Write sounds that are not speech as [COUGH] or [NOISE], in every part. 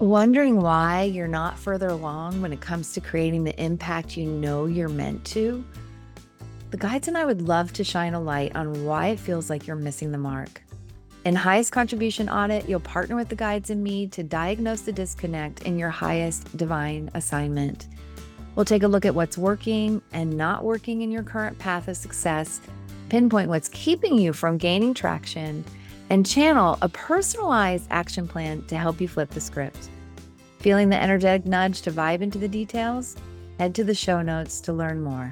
Wondering why you're not further along when it comes to creating the impact you know you're meant to? The guides and I would love to shine a light on why it feels like you're missing the mark. In Highest Contribution Audit, you'll partner with the guides and me to diagnose the disconnect in your highest divine assignment. We'll take a look at what's working and not working in your current path of success, pinpoint what's keeping you from gaining traction and channel a personalized action plan to help you flip the script. Feeling the energetic nudge to vibe into the details? Head to the show notes to learn more.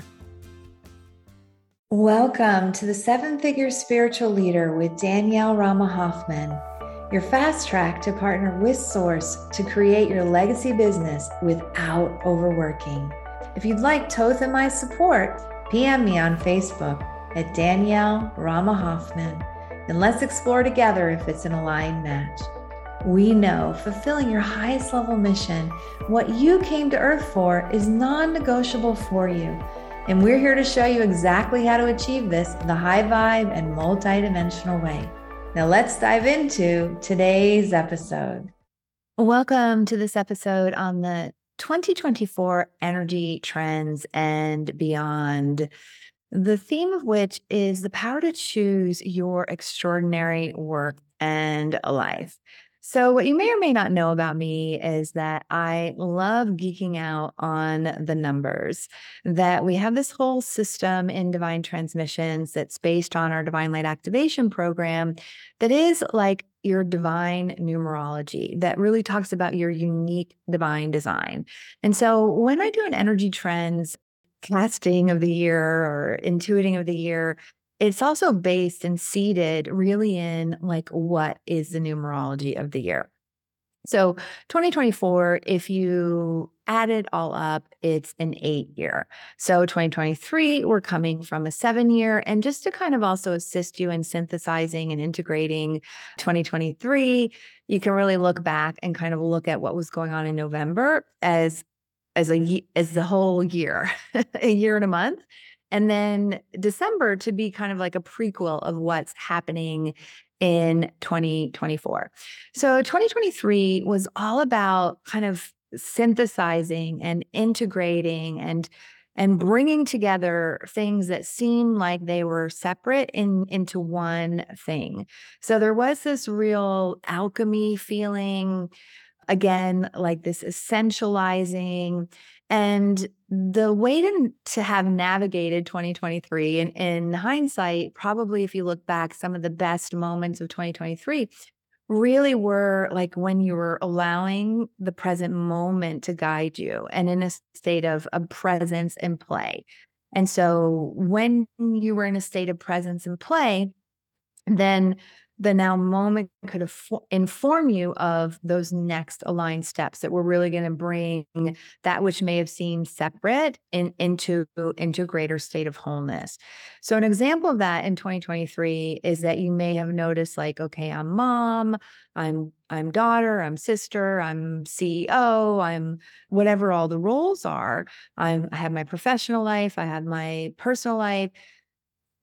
Welcome to the Seven Figure Spiritual Leader with Danielle Rama Hoffman, your fast track to partner with Source to create your legacy business without overworking. If you'd like Thoth and my support, PM me on Facebook at Danielle Rama Hoffman and let's explore together if it's an aligned match. We know fulfilling your highest level mission, what you came to Earth for, is non negotiable for you. And we're here to show you exactly how to achieve this the high vibe and multi-dimensional way. Now, let's dive into today's episode. Welcome to this episode on the 2024 energy trends and beyond. The theme of which is the power to choose your extraordinary work and life. So, what you may or may not know about me is that I love geeking out on the numbers. That we have this whole system in Divine Transmissions that's based on our Divine Light Activation program that is like your divine numerology that really talks about your unique divine design. And so, when I do an energy trends casting of the year or intuiting of the year, it's also based and seated really in like what is the numerology of the year. So 2024, if you add it all up, it's an eight year. So 2023, we're coming from a seven year. And just to kind of also assist you in synthesizing and integrating 2023, you can really look back and kind of look at what was going on in November as as a as the whole year, [LAUGHS] a year and a month. And then December to be kind of like a prequel of what's happening in 2024. So 2023 was all about kind of synthesizing and integrating and and bringing together things that seemed like they were separate in into one thing. So there was this real alchemy feeling again, like this essentializing. And the way to, to have navigated 2023, and in hindsight, probably if you look back, some of the best moments of 2023 really were like when you were allowing the present moment to guide you and in a state of, of presence and play. And so when you were in a state of presence and play, then the now moment could inform you of those next aligned steps that we're really going to bring that which may have seemed separate in, into into a greater state of wholeness. So an example of that in 2023 is that you may have noticed like okay, I'm mom, I'm I'm daughter, I'm sister, I'm CEO, I'm whatever all the roles are. I'm I have my professional life, I have my personal life.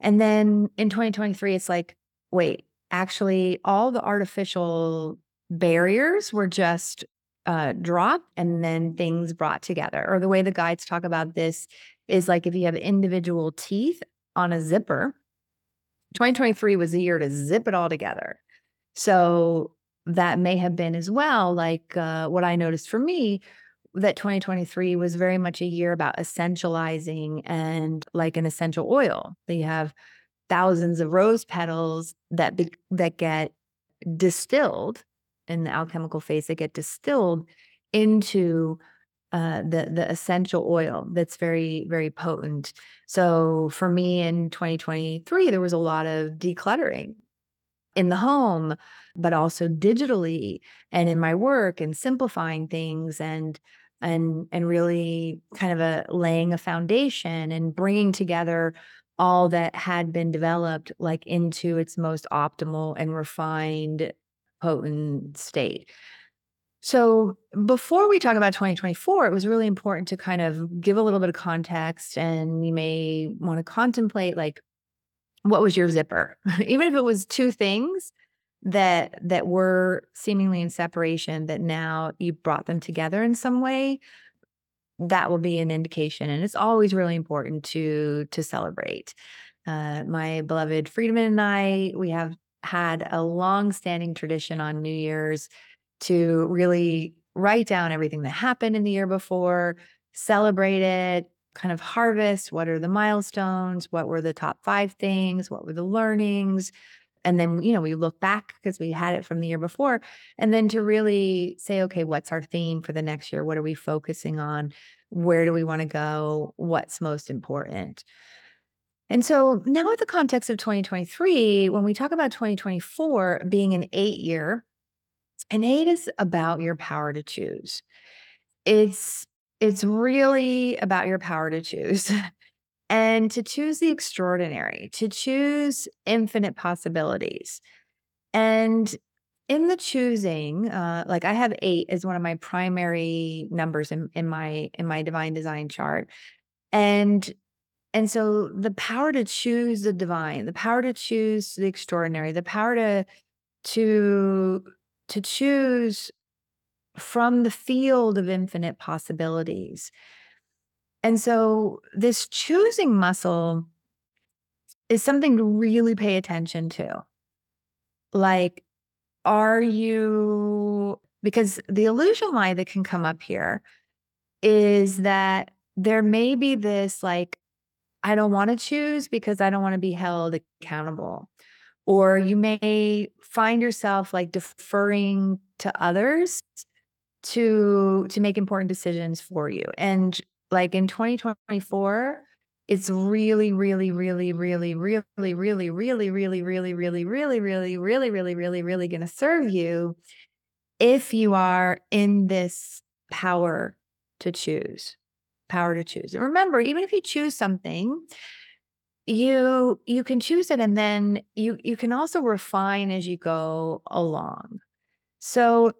And then in 2023 it's like wait actually all the artificial barriers were just uh, dropped and then things brought together. Or the way the guides talk about this is like if you have individual teeth on a zipper, 2023 was the year to zip it all together. So that may have been as well, like uh, what I noticed for me, that 2023 was very much a year about essentializing and like an essential oil. That you have thousands of rose petals that be, that get distilled in the alchemical phase that get distilled into uh, the the essential oil that's very very potent. So for me in 2023, there was a lot of decluttering in the home, but also digitally and in my work and simplifying things and and and really kind of a laying a foundation and bringing together all that had been developed like into its most optimal and refined potent state. So before we talk about 2024, it was really important to kind of give a little bit of context and you may want to contemplate like what was your zipper? [LAUGHS] Even if it was two things, that that were seemingly in separation that now you brought them together in some way that will be an indication and it's always really important to to celebrate uh, my beloved Friedman and I, we have had a long standing tradition on New Year's to really write down everything that happened in the year before, celebrate it, kind of harvest what are the milestones, what were the top five things, what were the learnings. And then, you know, we look back because we had it from the year before. And then to really say, okay, what's our theme for the next year? What are we focusing on? Where do we want to go? What's most important? And so now, with the context of 2023, when we talk about 2024 being an eight year, an eight is about your power to choose. It's it's really about your power to choose [LAUGHS] and to choose the extraordinary, to choose infinite possibilities. And in the choosing, uh, like I have eight as one of my primary numbers in, in my in my divine design chart. And and so the power to choose the divine, the power to choose the extraordinary, the power to to to choose from the field of infinite possibilities. And so this choosing muscle is something to really pay attention to. Like, are you, because the illusion lie that can come up here is that there may be this like I don't want to choose because I don't want to be held accountable. Or you may find yourself like deferring to others to to make important decisions for you. And like in 2024, it's really, really, really, really, really, really, really, really, really, really, really, really, really, really, really, really, going to serve you if you are in this power to choose power to choose. And remember, even if you choose something, you you can choose it and then you you can also refine as you go along. So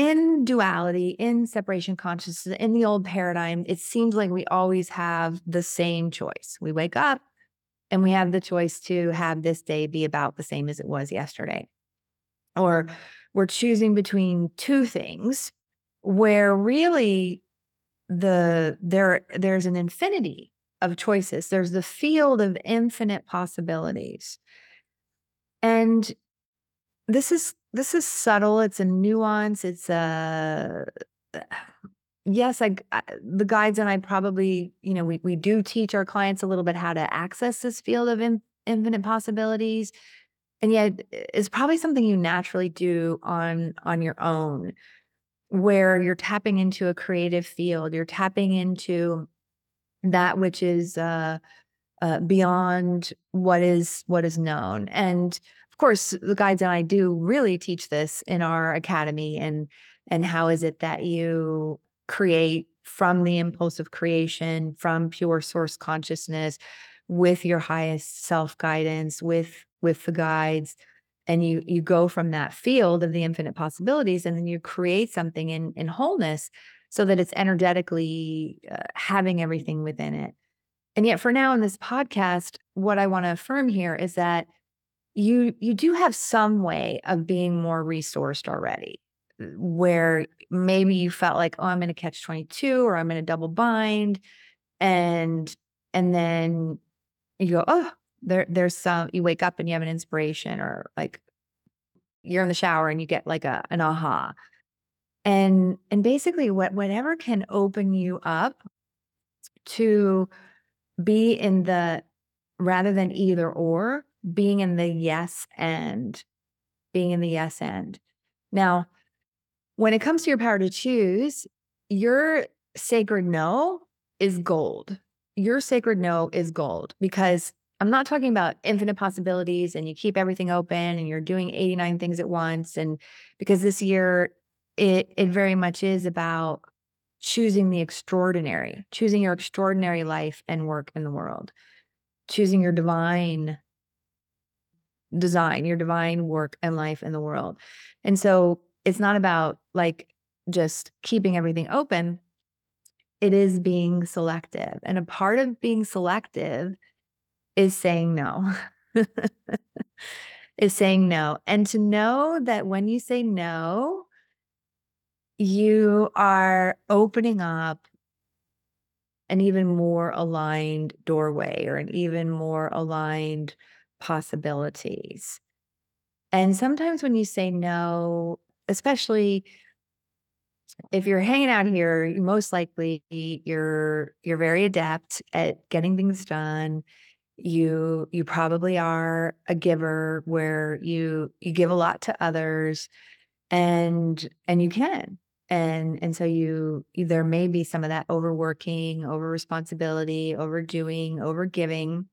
in duality, in separation consciousness, in the old paradigm, it seems like we always have the same choice. We wake up and we have the choice to have this day be about the same as it was yesterday. Or mm-hmm. we're choosing between two things where really the there there's an infinity of choices there's the field of infinite possibilities and this is this is subtle it's a nuance it's a [SIGHS] yes I, I, the guides and i probably you know we, we do teach our clients a little bit how to access this field of in, infinite possibilities and yet it's probably something you naturally do on on your own where you're tapping into a creative field, you're tapping into that which is uh, uh, beyond what is what is known. And course, the guides and I do really teach this in our academy. And and how is it that you create from the impulse of creation, from pure source consciousness, with your highest self guidance, with with the guides, and you you go from that field of the infinite possibilities and then you create something in in wholeness so that it's energetically uh, having everything within it and yet for now in this podcast what i want to affirm here is that you you do have some way of being more resourced already where maybe you felt like oh i'm going to catch 22 or i'm in a double bind and and then you go oh there there's some you wake up and you have an inspiration or like you're in the shower and you get like a an aha. And and basically what whatever can open you up to be in the rather than either or being in the yes and being in the yes and now when it comes to your power to choose your sacred no is gold your sacred no is gold because I'm not talking about infinite possibilities and you keep everything open and you're doing 89 things at once. And because this year, it, it very much is about choosing the extraordinary, choosing your extraordinary life and work in the world, choosing your divine design, your divine work and life in the world. And so it's not about like just keeping everything open, it is being selective. And a part of being selective is saying no. [LAUGHS] is saying no. And to know that when you say no, you are opening up an even more aligned doorway or an even more aligned possibilities. And sometimes when you say no, especially if you're hanging out here, most likely you're you're very adept at getting things done. You you probably are a giver where you you give a lot to others and and you can. And and so you, there may be some of that overworking, over responsibility, overdoing, over giving.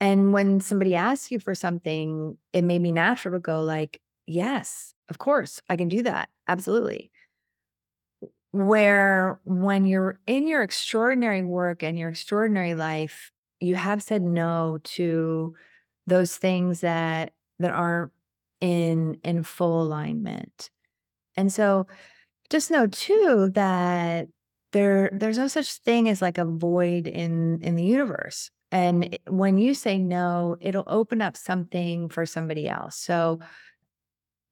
And when somebody asks you for something, it may be natural to go like, yes, of course, I can do that. Absolutely. Where when you're in your extraordinary work and your extraordinary life, you have said no to those things that that aren't in in full alignment. And so just know too that there there's no such thing as like a void in in the universe. And when you say no, it'll open up something for somebody else. So,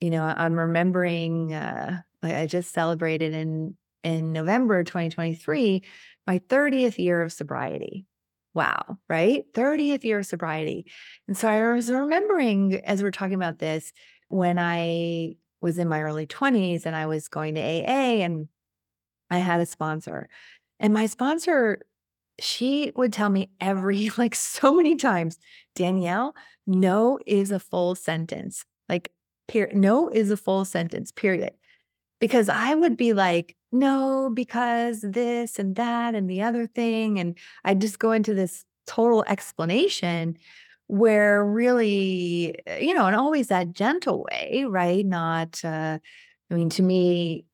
you know, I'm remembering uh I just celebrated in in November 2023 my 30th year of sobriety. Wow, right? 30th year of sobriety. And so I was remembering as we're talking about this when I was in my early 20s and I was going to AA and I had a sponsor. And my sponsor, she would tell me every, [LAUGHS] like so many times, Danielle, no is a full sentence. Like, period. No is a full sentence, period. Because I would be like, no, because this and that and the other thing. And I'd just go into this total explanation where really, eh, you know, and always that gentle way, right? Not, uh, I mean, to me,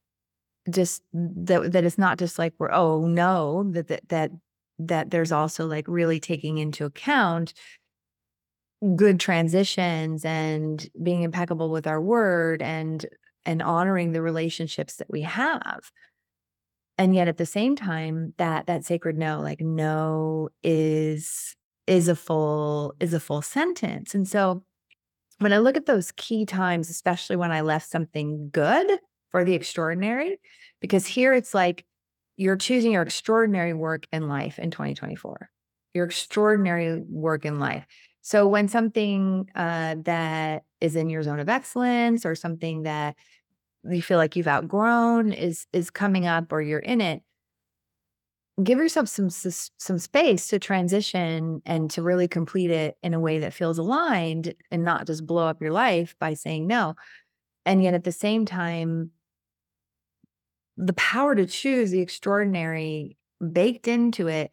just that that it's not just like we're oh no that that that that there's also like really taking into account good transitions and being impeccable with our word and and honoring the relationships that we have and yet at the same time that that sacred no like no is is a full is a full sentence. And so when I look at those key times, especially when I left something good for the extraordinary, because here it's like you're choosing your extraordinary work in life in 2024, your extraordinary work in life. So when something uh, that is in your zone of excellence or something that you feel like you've outgrown is is coming up or you're in it, give yourself some some space to transition and to really complete it in a way that feels aligned and not just blow up your life by saying no and yet at the same time the power to choose the extraordinary baked into it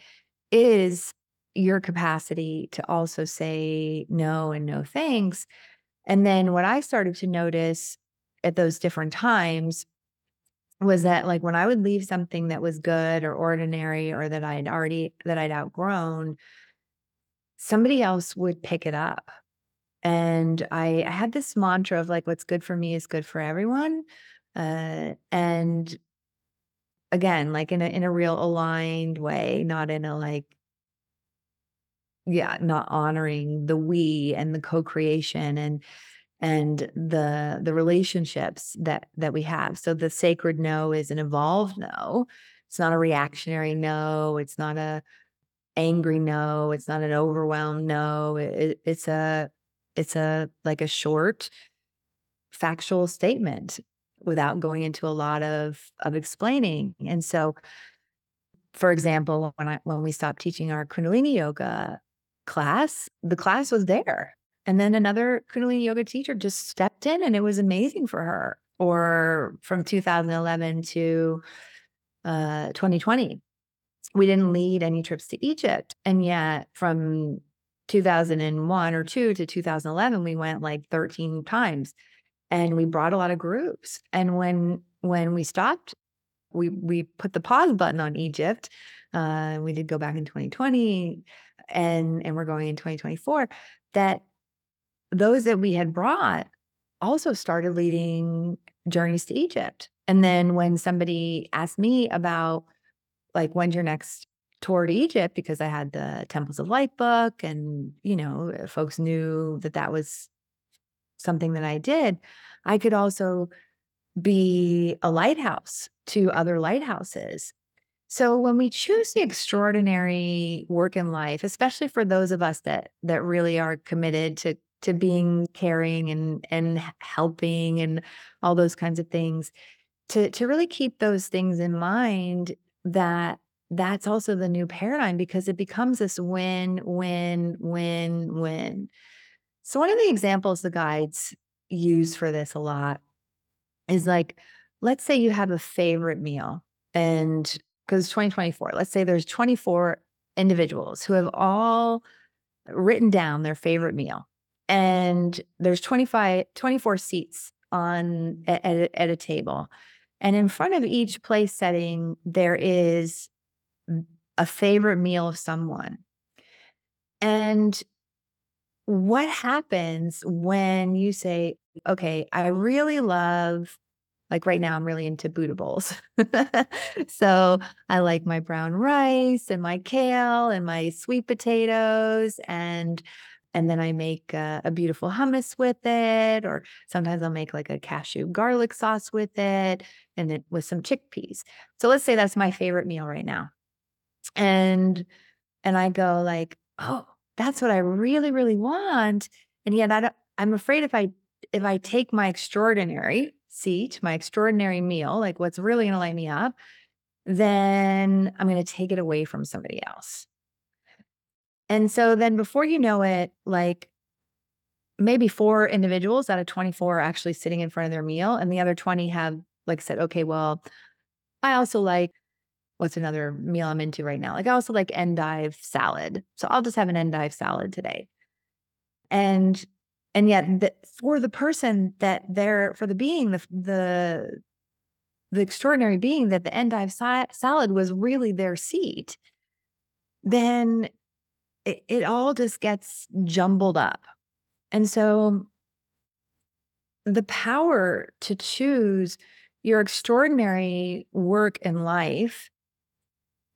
is your capacity to also say no and no thanks and then what i started to notice at those different times was that like when I would leave something that was good or ordinary or that I'd already that I'd outgrown, somebody else would pick it up. And I, I had this mantra of like what's good for me is good for everyone. Uh, and again, like in a in a real aligned way, not in a like yeah, not honoring the we and the co-creation and and the the relationships that that we have. So the sacred no is an evolved no. It's not a reactionary no. It's not a angry no. It's not an overwhelmed no. It, it's a it's a like a short factual statement without going into a lot of of explaining and so for example when i when we stopped teaching our kundalini yoga class the class was there and then another Kundalini yoga teacher just stepped in and it was amazing for her. Or from 2011 to uh, 2020, we didn't lead any trips to Egypt. And yet from 2001 or 2 to 2011, we went like 13 times and we brought a lot of groups. And when when we stopped, we we put the pause button on Egypt. Uh, we did go back in 2020 and and we're going in 2024 that those that we had brought also started leading journeys to Egypt. And then when somebody asked me about like when's your next tour to Egypt because I had the Temples of Light book and, you know, folks knew that that was something that I did, I could also be a lighthouse to other lighthouses. So when we choose the extraordinary work in life, especially for those of us that that really are committed to to being caring and and helping and all those kinds of things, to to really keep those things in mind that that's also the new paradigm because it becomes this win win win win. So one of the examples the guides use for this a lot is like let's say you have a favorite meal and because 2024, let's say there's 24 individuals who have all written down their favorite meal and there's 25 24 seats on at, at a table. And in front of each place setting there is mm, a favorite meal of someone. And what happens when you say okay i really love like right now, I'm really into Buddha bowls. [LAUGHS] so I like my brown rice and my kale and my sweet potatoes and and then I make a, a, beautiful hummus with it, or sometimes I'll make like a cashew garlic sauce with it, and then with some chickpeas. So let's say that's my favorite meal right now, and and I go like, oh, that's what I really really want, and yet I I'm afraid if I if I take my extraordinary seat, my extraordinary meal, like what's really to light me up, then I'm going to take it away from somebody else. And so then before you know it, like maybe four individuals out of 24 are actually sitting in front of their meal, and the other 20 have like said, okay, well, I also like what's another meal I'm into right now? Like I also like endive salad. So I'll just have an endive salad today. And and yet the, for the person that they're for the being the the the extraordinary being that the endive sa- salad was really their seat then it, it all just gets jumbled up and so the power to choose your extraordinary work in life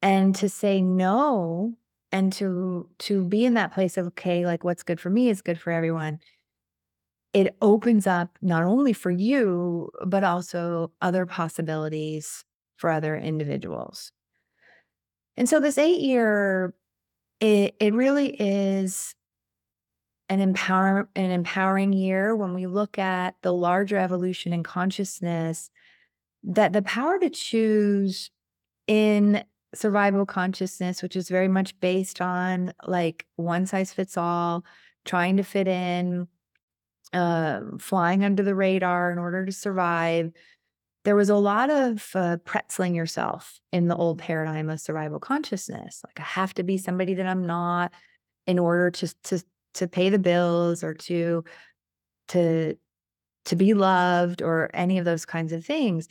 and to say no and to to be in that place of okay like what's good for me is good for everyone it opens up not only for you, but also other possibilities for other individuals. And so this eight year, it, it really is an empower an empowering year when we look at the larger evolution in consciousness that the power to choose in survival consciousness which is very much based on like one size fits all trying to fit in um, flying under the radar in order to survive. There was a lot of uh, pretzeling yourself in the old paradigm of survival consciousness. Like I have to be somebody that I'm not in order to to to pay the bills or to to to be loved or any of those kinds of things.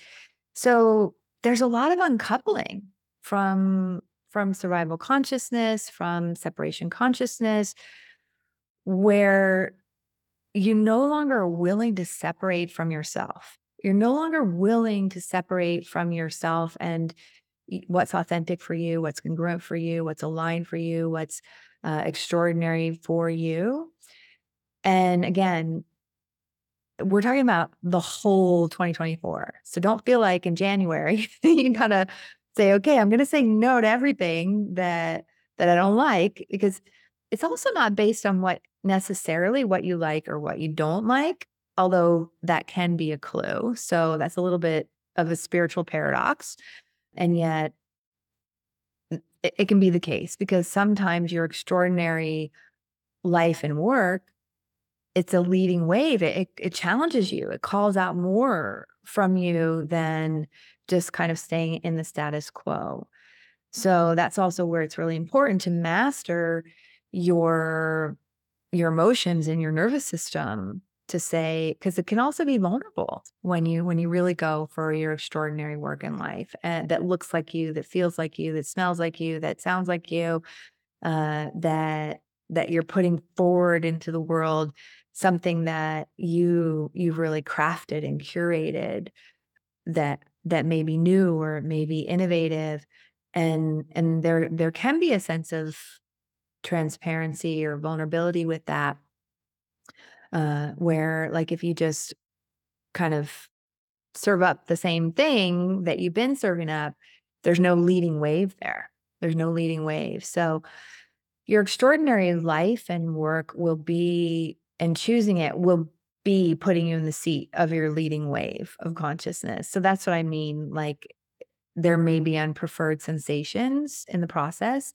So there's a lot of uncoupling from from survival consciousness, from separation consciousness, where you no longer are willing to separate from yourself. You're no longer willing to separate from yourself and what's authentic for you, what's congruent for you, what's aligned for you, what's uh, extraordinary for you. And again, we're talking about the whole 2024. So don't feel like in January [LAUGHS] you gotta say, okay, I'm gonna say no to everything that that I don't like because it's also not based on what necessarily what you like or what you don't like, although that can be a clue. So that's a little bit of a spiritual paradox. And yet, it, it can be the case because sometimes your extraordinary life and work it's a leading wave it, it challenges you it calls out more from you than just kind of staying in the status quo. So that's also where it's really important to master your your emotions and your nervous system to say because it can also be vulnerable when you when you really go for your extraordinary work in life and that looks like you that feels like you that smells like you that sounds like you uh, that that you're putting forward into the world something that you you've really crafted and curated that that may be new or may be innovative and and there there can be a sense of transparency or vulnerability with that uh where like if you just kind of serve up the same thing that you've been serving up there's no leading wave there. There's no leading wave. So your extraordinary life and work will be and choosing it will be putting you in the seat of your leading wave of consciousness. So that's what i mean like there may be unpreferred sensations in the process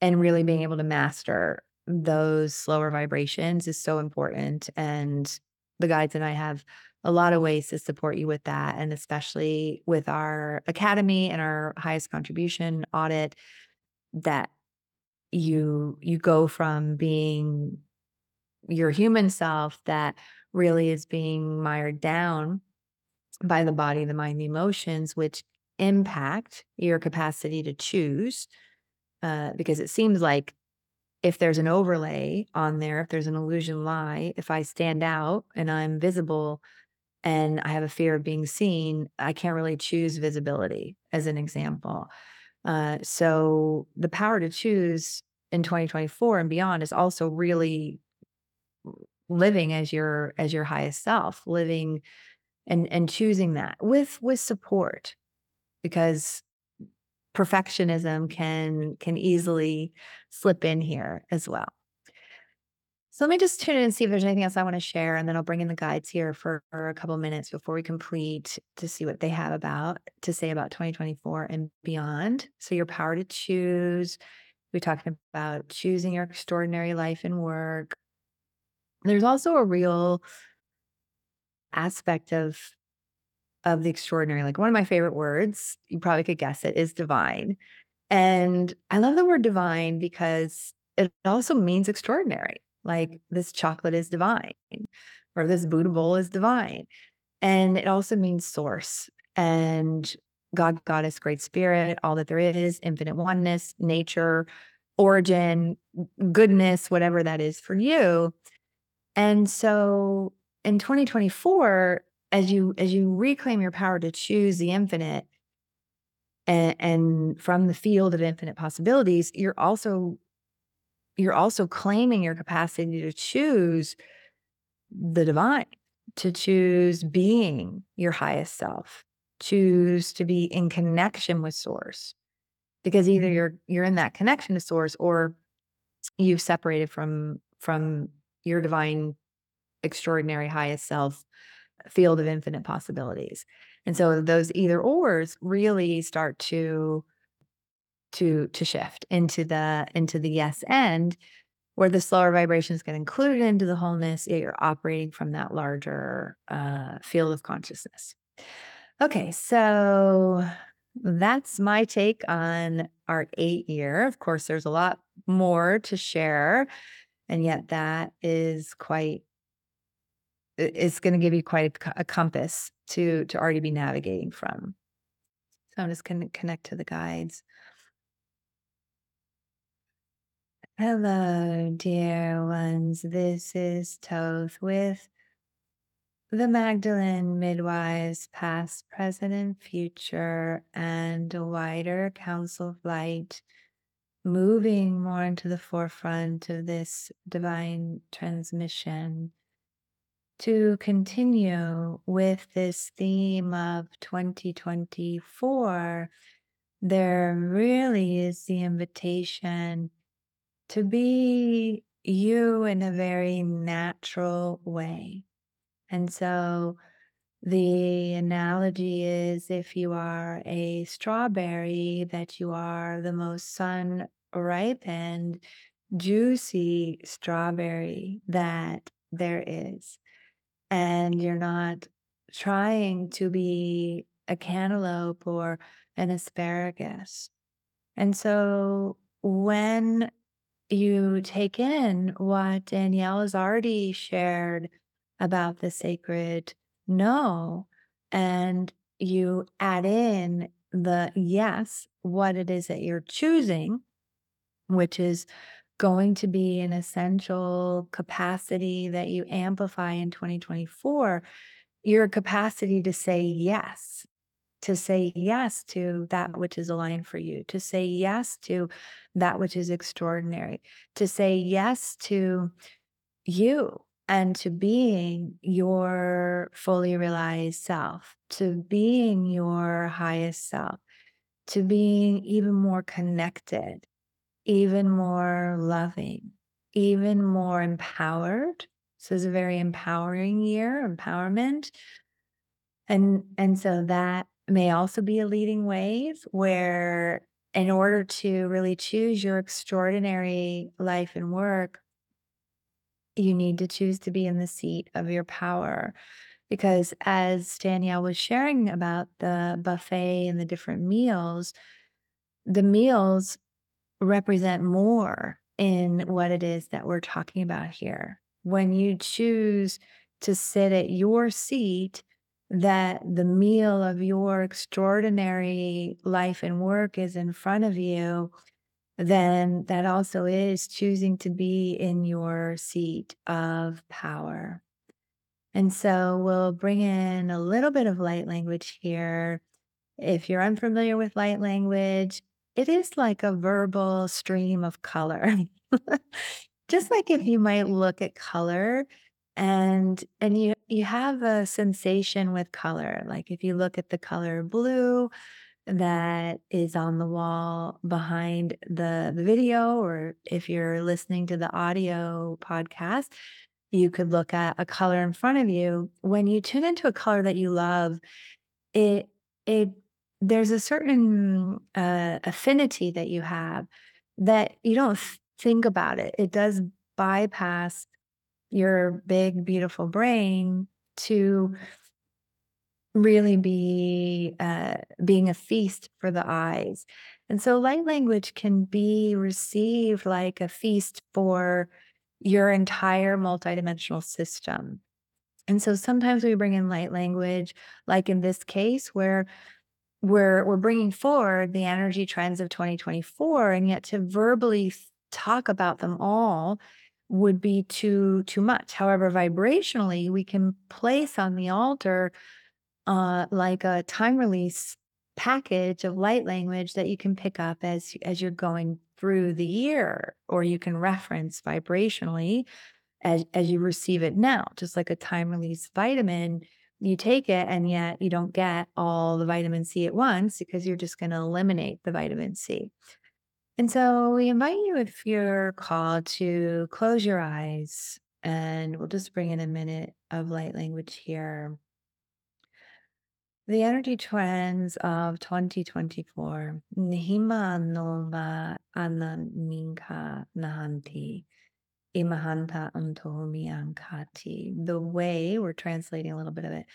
and really being able to master those slower vibrations is so important and the guides and I have a lot of ways to support you with that and especially with our academy and our highest contribution audit that you you go from being your human self that really is being mired down by the body the mind the emotions which impact your capacity to choose uh, because it seems like if there's an overlay on there, if there's an illusion lie, if I stand out and I'm visible and I have a fear of being seen, I can't really choose visibility as an example. Uh, so the power to choose in 2024 and beyond is also really living as your as your highest self living and and choosing that with with support because perfectionism can can easily slip in here as well. So let me just tune in and see if there's anything else I want to share, and then I'll bring in the guides here for, for a couple minutes before we complete to see what they have about to say about 2024 and beyond. So your power to choose. We're talking about choosing your extraordinary life and work. There's also a real aspect of of the extraordinary. Like one of my favorite words, you probably could guess it, is divine. And I love the word divine because it also means extraordinary. Like this chocolate is divine, or this Buddha bowl is divine. And it also means source and God, Goddess, Great Spirit, all that there is, infinite oneness, nature, origin, goodness, whatever that is for you. And so in 2024, as you as you reclaim your power to choose the infinite and, and from the field of infinite possibilities you're also you're also claiming your capacity to choose the divine to choose being your highest self choose to be in connection with source because either mm-hmm. you're you're in that connection to source or you've separated from from your divine extraordinary highest self field of infinite possibilities. And so those either ors really start to to to shift into the into the yes end where the slower vibrations get included into the wholeness yet you're operating from that larger uh, field of consciousness okay so that's my take on our eight year of course there's a lot more to share and yet that is quite it's going to give you quite a, compass to to already be navigating from. So I'm just going to connect to the guides. Hello, dear ones. This is Thoth with the Magdalene Midwives, past, present, and future, and a wider council of light, moving more into the forefront of this divine transmission to continue with this theme of 2024, there really is the invitation to be you in a very natural way. And so the analogy is if you are a strawberry, that you are the most sun ripened, juicy strawberry that there is and you're not trying to be a cantaloupe or an asparagus. And so when you take in what Danielle has already shared about the sacred no, and you add in the yes, what it is that you're choosing, which is going to be an essential capacity that you amplify in 2024 your capacity to say yes to say yes to that which is aligned for you, to say yes to that which is extraordinary, to say yes to you and to being your fully realized self, to being your highest self, to being even more connected, even more loving, even more empowered. So it's a very empowering year, empowerment. And and so that may also be a leading wave where in order to really choose your extraordinary life and work, you need to choose to be in the seat of your power. Because as Danielle was sharing about the buffet and the different meals, the meals represent more in what it is that we're talking about here. When you choose to sit at your seat, that the meal of your extraordinary life and work is in front of you, then that also is choosing to be in your seat of power. And so we'll bring in a little bit of light language here. If you're unfamiliar with light language, it is like a verbal stream of color. [LAUGHS] Just like if you might look at color and and you you have a sensation with color. Like if you look at the color blue, that is on the wall behind the, the video, or if you're listening to the audio podcast, you could look at a color in front of you. When you tune into a color that you love, it it there's a certain uh, affinity that you have that you don't think about it. It does bypass your big, beautiful brain to really be uh, being a feast for the eyes. And so light language can be received like a feast for your entire multidimensional system. And so sometimes we bring in light language, like in this case, where we're we're bringing forward the energy trends of 2024, and yet to verbally talk about them all would be too too much. However, vibrationally, we can place on the altar uh, like a time release package of light language that you can pick up as as you're going through the year, or you can reference vibrationally as as you receive it now, just like a time release vitamin. You take it, and yet you don't get all the vitamin C at once because you're just going to eliminate the vitamin C. And so we invite you, if you're called, to close your eyes and we'll just bring in a minute of light language here. The energy trends of 2024. Nihima nova ananinka. Imahanta antomiankati. The way, we're translating a little bit of it.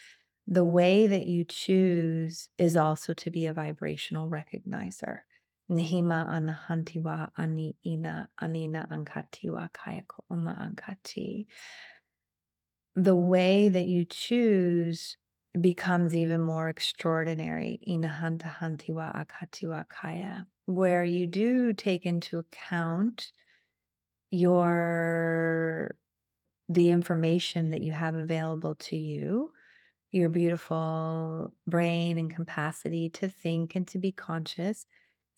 The way that you choose is also to be a vibrational recognizer. Anina ankatiwa ankati. The way that you choose becomes even more extraordinary. Inahanta hantiwa akatiwa kaya, where you do take into account your the information that you have available to you your beautiful brain and capacity to think and to be conscious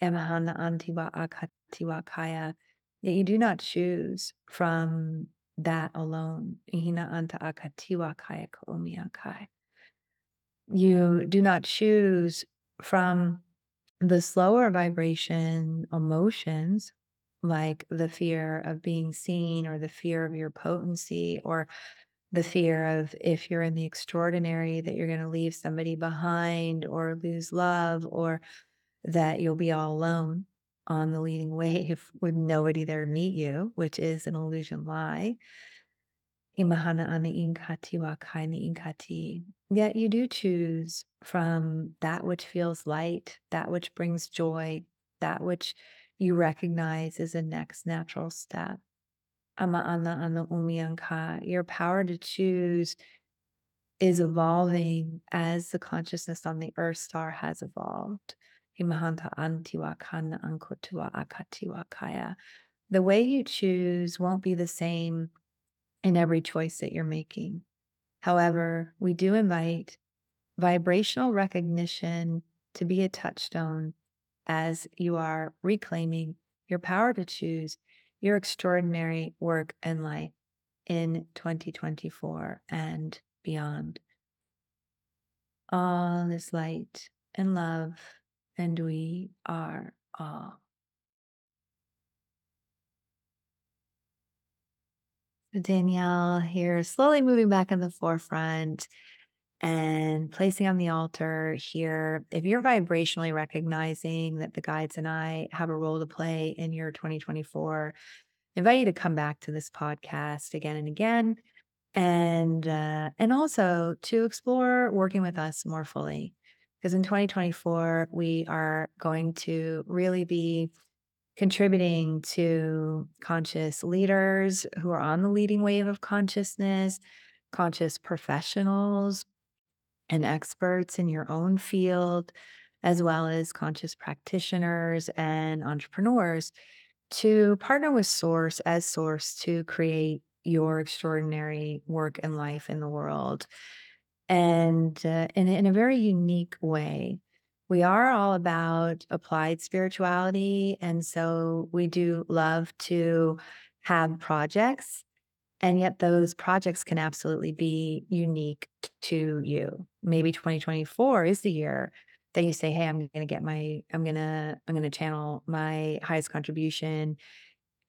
Emahana antiwa akatiwa kaya, that you do not choose from that alone. Ihina anta akatiwa kaya kai. You do not choose from the slower vibration emotions like the fear of being seen or the fear of your potency or the fear of if you're in the extraordinary that you're going to leave somebody behind or lose love or that you'll be all alone on the leading wave [LAUGHS] with nobody there to meet you, which is an illusion lie. Yet you do choose from that which feels light, that which brings joy, that which you recognize is a next natural step. Ama ana ana umianka. Your power to choose is evolving as the consciousness on the earth star has evolved. Himahanta antiwa kana ankotua akatiwa kaya. The way you choose won't be the same in every choice that you're making. However, we do invite vibrational recognition to be a touchstone as you are reclaiming your power to choose your extraordinary work and life in 2024 and beyond. All is light and love, and we are all. Danielle here, slowly moving back in the forefront and placing on the altar here. If you're vibrationally recognizing that the guides and I have a role to play in your 2024, I invite you to come back to this podcast again and again, and uh, and also to explore working with us more fully. Because in 2024, we are going to really be contributing to conscious leaders who are on the leading wave of consciousness, conscious professionals and experts in your own field, as well as conscious practitioners and entrepreneurs to partner with Source as Source to create your extraordinary work and life in the world. And uh, in, in a very unique way we are all about applied spirituality. And so we do love to have projects. And yet, those projects can absolutely be unique to you. Maybe 2024 is the year that you say, Hey, I'm going to get my, I'm going to, I'm going to channel my highest contribution,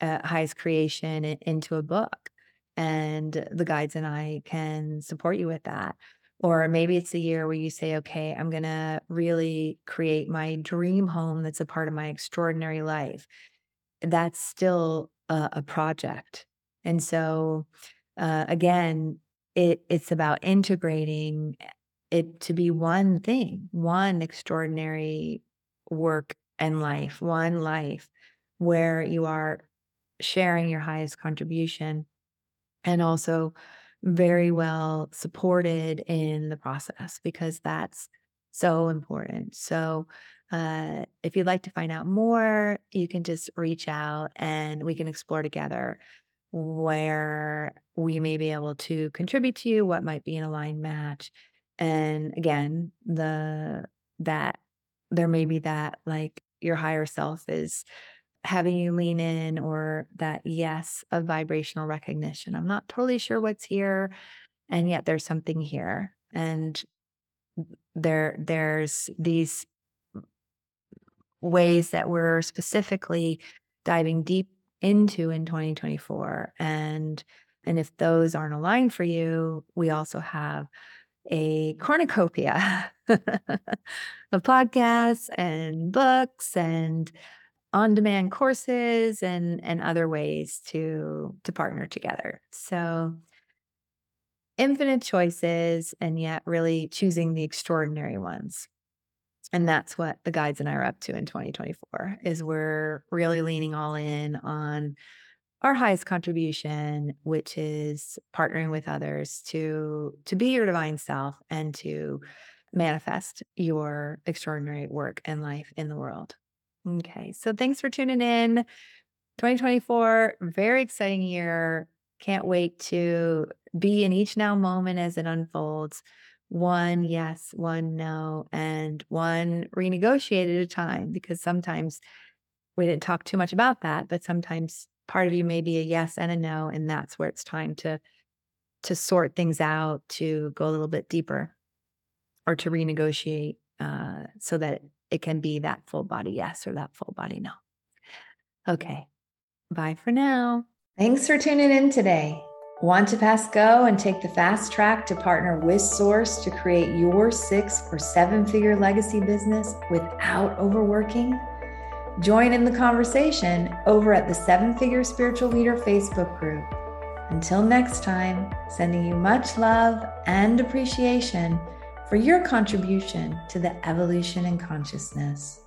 uh, highest creation into a book. And the guides and I can support you with that. Or maybe it's a year where you say, okay, I'm going to really create my dream home that's a part of my extraordinary life. That's still a, a project. And so, uh, again, it, it's about integrating it to be one thing, one extraordinary work and life, one life where you are sharing your highest contribution and also very well supported in the process because that's so important. So, uh, if you'd like to find out more, you can just reach out and we can explore together where we may be able to contribute to you, what might be an aligned match. And again, the that there may be that like your higher self is having you lean in or that yes of vibrational recognition. I'm not totally sure what's here and yet there's something here and there there's these ways that we're specifically diving deep into in 2024 and and if those aren't aligned for you we also have a cornucopia [LAUGHS] of podcasts and books and on-demand courses and and other ways to to partner together. So infinite choices and yet really choosing the extraordinary ones. And that's what the guides and I are up to in 2024 is we're really leaning all in on our highest contribution, which is partnering with others to to be your divine self and to manifest your extraordinary work and life in the world. Okay. So thanks for tuning in. 2024, very exciting year. Can't wait to be in each now moment as it unfolds. One yes, one no, and one renegotiate at a time because sometimes we didn't talk too much about that, but sometimes part of you may be a yes and a no, and that's where it's time to to sort things out, to go a little bit deeper, or to renegotiate uh, so that it can be that full body yes or that full body no. Okay. Bye for now. Thanks for tuning in today. Want to pass go and take the fast track to partner with Source to create your six or seven figure legacy business without overworking? Join in the conversation over at the Seven Figure Spiritual Leader Facebook group. Until next time, sending you much love and appreciation for your contribution to the evolution in consciousness.